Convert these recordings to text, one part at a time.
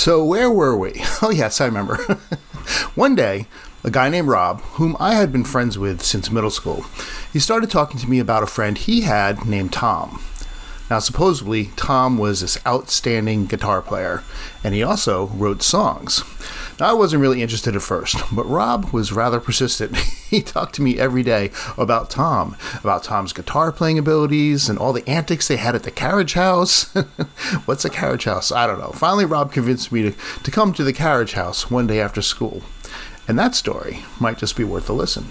So, where were we? Oh, yes, I remember. One day, a guy named Rob, whom I had been friends with since middle school, he started talking to me about a friend he had named Tom. Now, supposedly, Tom was this outstanding guitar player, and he also wrote songs. I wasn't really interested at first, but Rob was rather persistent. he talked to me every day about Tom, about Tom's guitar playing abilities, and all the antics they had at the carriage house. What's a carriage house? I don't know. Finally, Rob convinced me to, to come to the carriage house one day after school. And that story might just be worth a listen.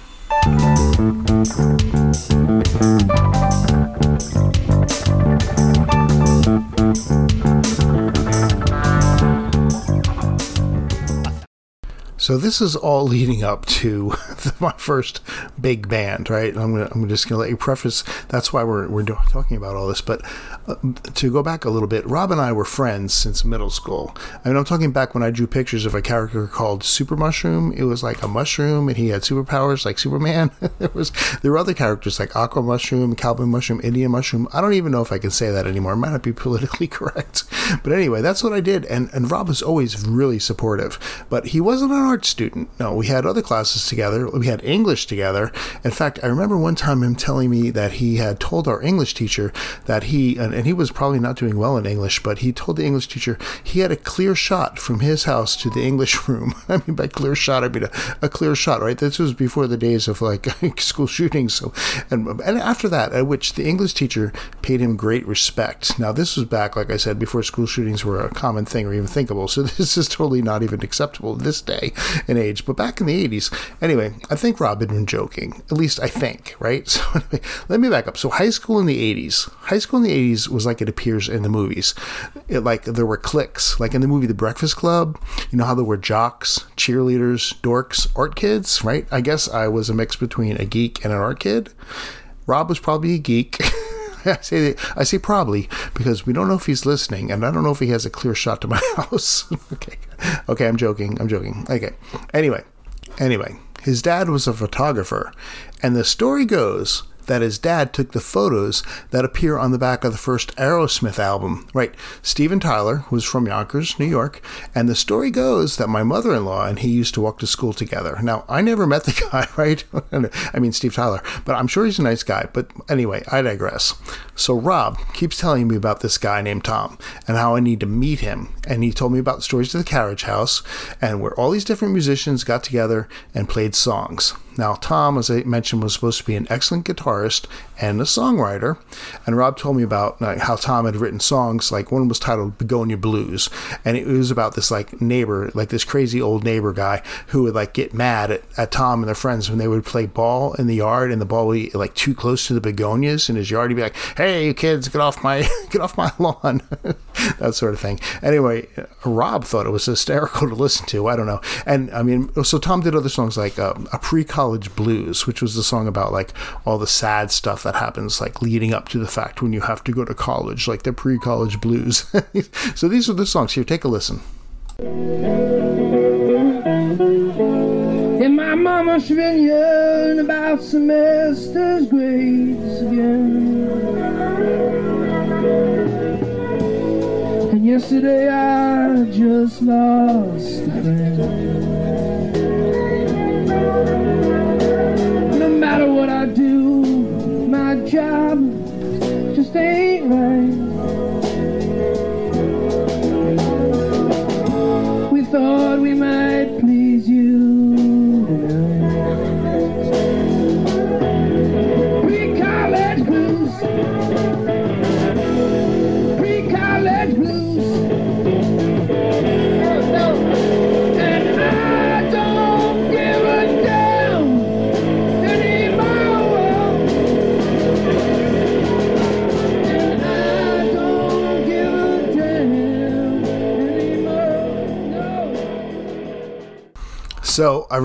So this is all leading up to my first big band, right? I'm gonna, I'm just gonna let you preface. That's why we're we're talking about all this. But uh, to go back a little bit, Rob and I were friends since middle school. I mean, I'm talking back when I drew pictures of a character called Super Mushroom. It was like a mushroom, and he had superpowers like Superman. there was there were other characters like Aqua Mushroom, Cowboy Mushroom, Indian Mushroom. I don't even know if I can say that anymore. It might not be politically correct, but anyway, that's what I did. And and Rob was always really supportive, but he wasn't an art student. No, we had other classes together. We had English together. In fact, I remember one time him telling me that he had told our English teacher that he, and, and he was probably not doing well in English, but he told the English teacher he had a clear shot from his house to the English room. I mean, by clear shot, I mean a, a clear shot, right? This was before the days of like school shootings. So, and, and after that, at which the English teacher paid him great respect. Now, this was back, like I said, before school shootings were a common thing or even thinkable. So this is totally not even acceptable this day and age. But back in the 80s, anyway, I think Rob had been joking. At least I think, right? So anyway, let me back up. So high school in the 80s, high school in the 80s was like it appears in the movies. It, like there were cliques, like in the movie The Breakfast Club. You know how there were jocks, cheerleaders, dorks, art kids, right? I guess I was a mix between a geek and an art kid. Rob was probably a geek. I say I say probably because we don't know if he's listening, and I don't know if he has a clear shot to my house. okay, okay, I'm joking. I'm joking. Okay. Anyway, anyway, his dad was a photographer, and the story goes that his dad took the photos that appear on the back of the first Aerosmith album. Right, Steven Tyler was from Yonkers, New York, and the story goes that my mother in law and he used to walk to school together. Now, I never met the guy, right? I mean, Steve Tyler, but I'm sure he's a nice guy. But anyway, I digress. So, Rob keeps telling me about this guy named Tom and how I need to meet him. And he told me about stories of the carriage house and where all these different musicians got together and played songs. Now, Tom, as I mentioned, was supposed to be an excellent guitarist and a songwriter. And Rob told me about like, how Tom had written songs. Like one was titled Begonia Blues, and it was about this like neighbor, like this crazy old neighbor guy who would like get mad at, at Tom and their friends when they would play ball in the yard, and the ball would be like too close to the begonias in his yard. He'd be like, "Hey, kids, get off my get off my lawn," that sort of thing. Anyway, Rob thought it was hysterical to listen to. I don't know. And I mean, so Tom did other songs like uh, a pre-college blues, which was the song about like all the sad stuff that happens like leading up to the fact when you have to go to college, like the pre-college blues. so these are the songs. Here, take a listen. And my mama she been yelling about semester's grades again. And yesterday I just lost a friend. Just ain't right.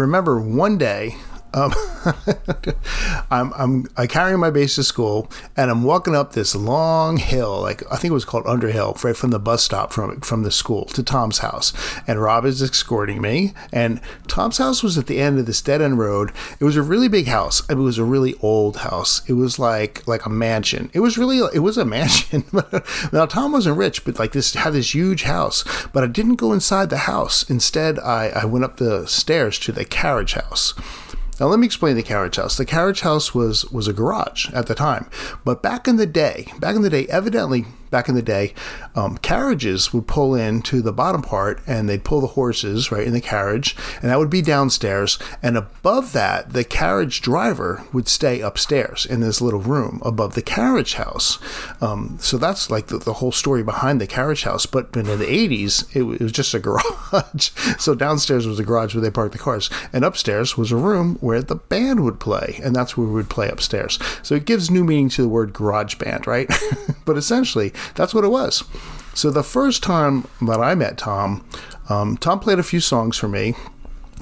Remember one day Um, I'm, I'm I carry my bass to school, and I'm walking up this long hill, like I think it was called Underhill, right from the bus stop from from the school to Tom's house. And Rob is escorting me, and Tom's house was at the end of this dead end road. It was a really big house. It was a really old house. It was like like a mansion. It was really it was a mansion. now Tom wasn't rich, but like this had this huge house. But I didn't go inside the house. Instead, I I went up the stairs to the carriage house. Now let me explain the carriage house. The carriage house was was a garage at the time, but back in the day, back in the day, evidently back in the day, um, carriages would pull into the bottom part and they'd pull the horses right in the carriage, and that would be downstairs. And above that, the carriage driver would stay upstairs in this little room above the carriage house. Um, so that's like the, the, whole story behind the carriage house. But in the 80s, it, it was just a garage. so downstairs was a garage where they parked the cars, and upstairs was a room where the band would play, and that's where we would play upstairs. So it gives new meaning to the word garage band, right? but essentially, that's what it was. So the first time that I met Tom, um, Tom played a few songs for me.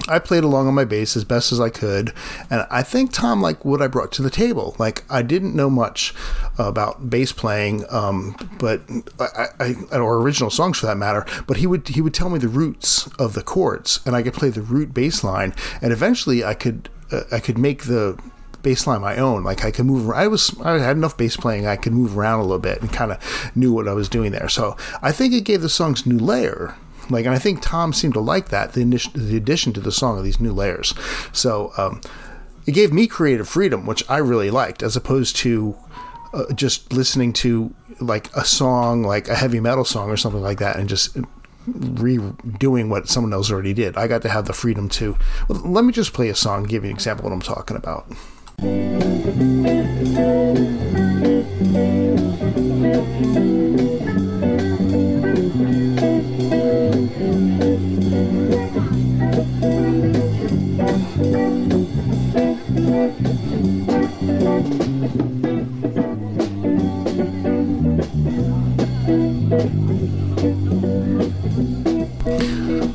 I played along on my bass as best as I could, and I think Tom liked what I brought to the table. Like I didn't know much about bass playing, um, but I, I, or original songs for that matter. But he would he would tell me the roots of the chords, and I could play the root bass line, and eventually I could uh, I could make the bass line my own. Like I could move. I was I had enough bass playing. I could move around a little bit and kind of knew what I was doing there. So I think it gave the songs new layer. Like, and I think Tom seemed to like that the, the addition to the song of these new layers. So um, it gave me creative freedom, which I really liked, as opposed to uh, just listening to like a song, like a heavy metal song or something like that, and just redoing what someone else already did. I got to have the freedom to. Well, let me just play a song, give you an example of what I'm talking about.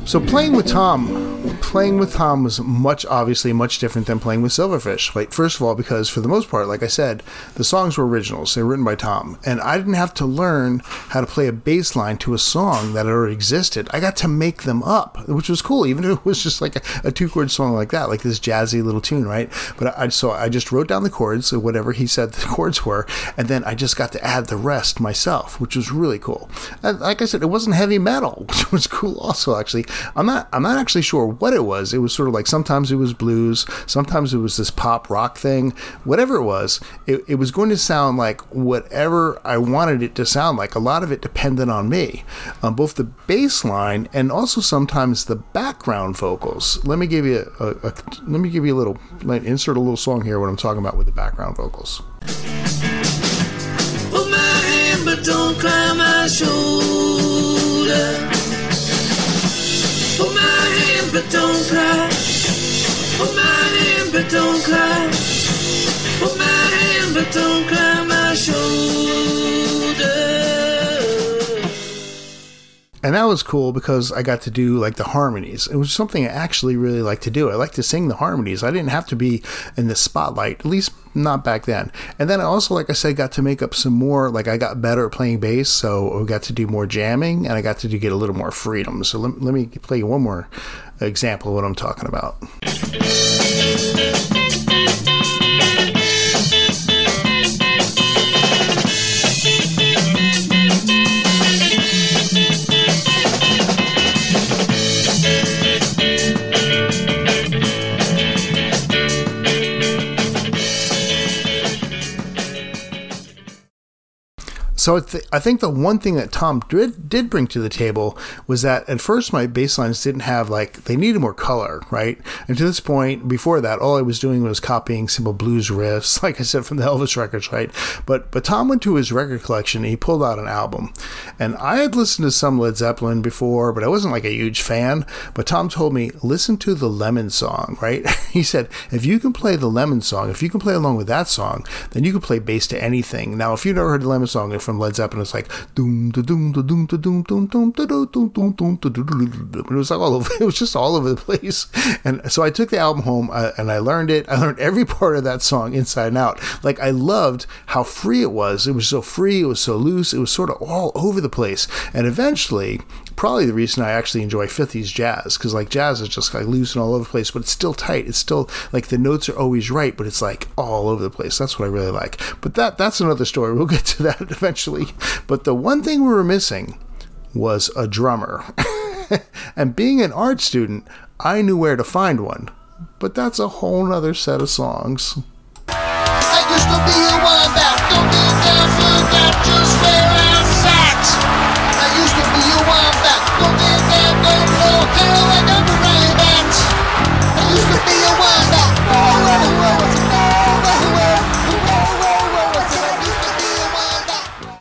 So playing with Tom playing with Tom was much obviously much different than playing with Silverfish. Like first of all, because for the most part, like I said, the songs were originals. They were written by Tom, and I didn't have to learn how to play a bass line to a song that already existed. I got to make them up, which was cool, even if it was just like a, a two chord song like that, like this jazzy little tune, right? But I so I just wrote down the chords, or whatever he said the chords were, and then I just got to add the rest myself, which was really cool. And like I said, it wasn't heavy metal, which was cool also. Actually, I'm not I'm not actually sure what it it was. It was sort of like sometimes it was blues, sometimes it was this pop rock thing. Whatever it was, it, it was going to sound like whatever I wanted it to sound like. A lot of it depended on me, um, both the bass line and also sometimes the background vocals. Let me give you a, a, a let me give you a little let insert a little song here. What I'm talking about with the background vocals. but don't cry my shoulder don't. And that was cool because I got to do like the harmonies. It was something I actually really like to do. I like to sing the harmonies. I didn't have to be in the spotlight, at least not back then. And then I also, like I said, got to make up some more. Like I got better at playing bass, so I got to do more jamming, and I got to do, get a little more freedom. So let, let me play you one more example of what I'm talking about. So th- I think the one thing that Tom did, did bring to the table was that at first my bass lines didn't have like they needed more color, right? And to this point, before that, all I was doing was copying simple blues riffs, like I said from the Elvis records, right? But but Tom went to his record collection and he pulled out an album, and I had listened to some Led Zeppelin before, but I wasn't like a huge fan. But Tom told me listen to the Lemon song, right? he said if you can play the Lemon song, if you can play along with that song, then you can play bass to anything. Now, if you've never heard the Lemon song from from Led Zeppelin. It's like doom doom doom doom doom doom doom doom doom doom. It was all over. It was just all over the place. And so I took the album home uh, and I learned it. I learned every part of that song inside and out. Like I loved how free it was. It was so free. It was so loose. It was sort of all over the place. And eventually, probably the reason I actually enjoy 50s jazz because like jazz is just like loose and all over the place, but it's still tight. It's still like the notes are always right, but it's like all over the place. That's what I really like. But that that's another story. We'll get to that eventually. But the one thing we were missing was a drummer. and being an art student, I knew where to find one. But that's a whole nother set of songs.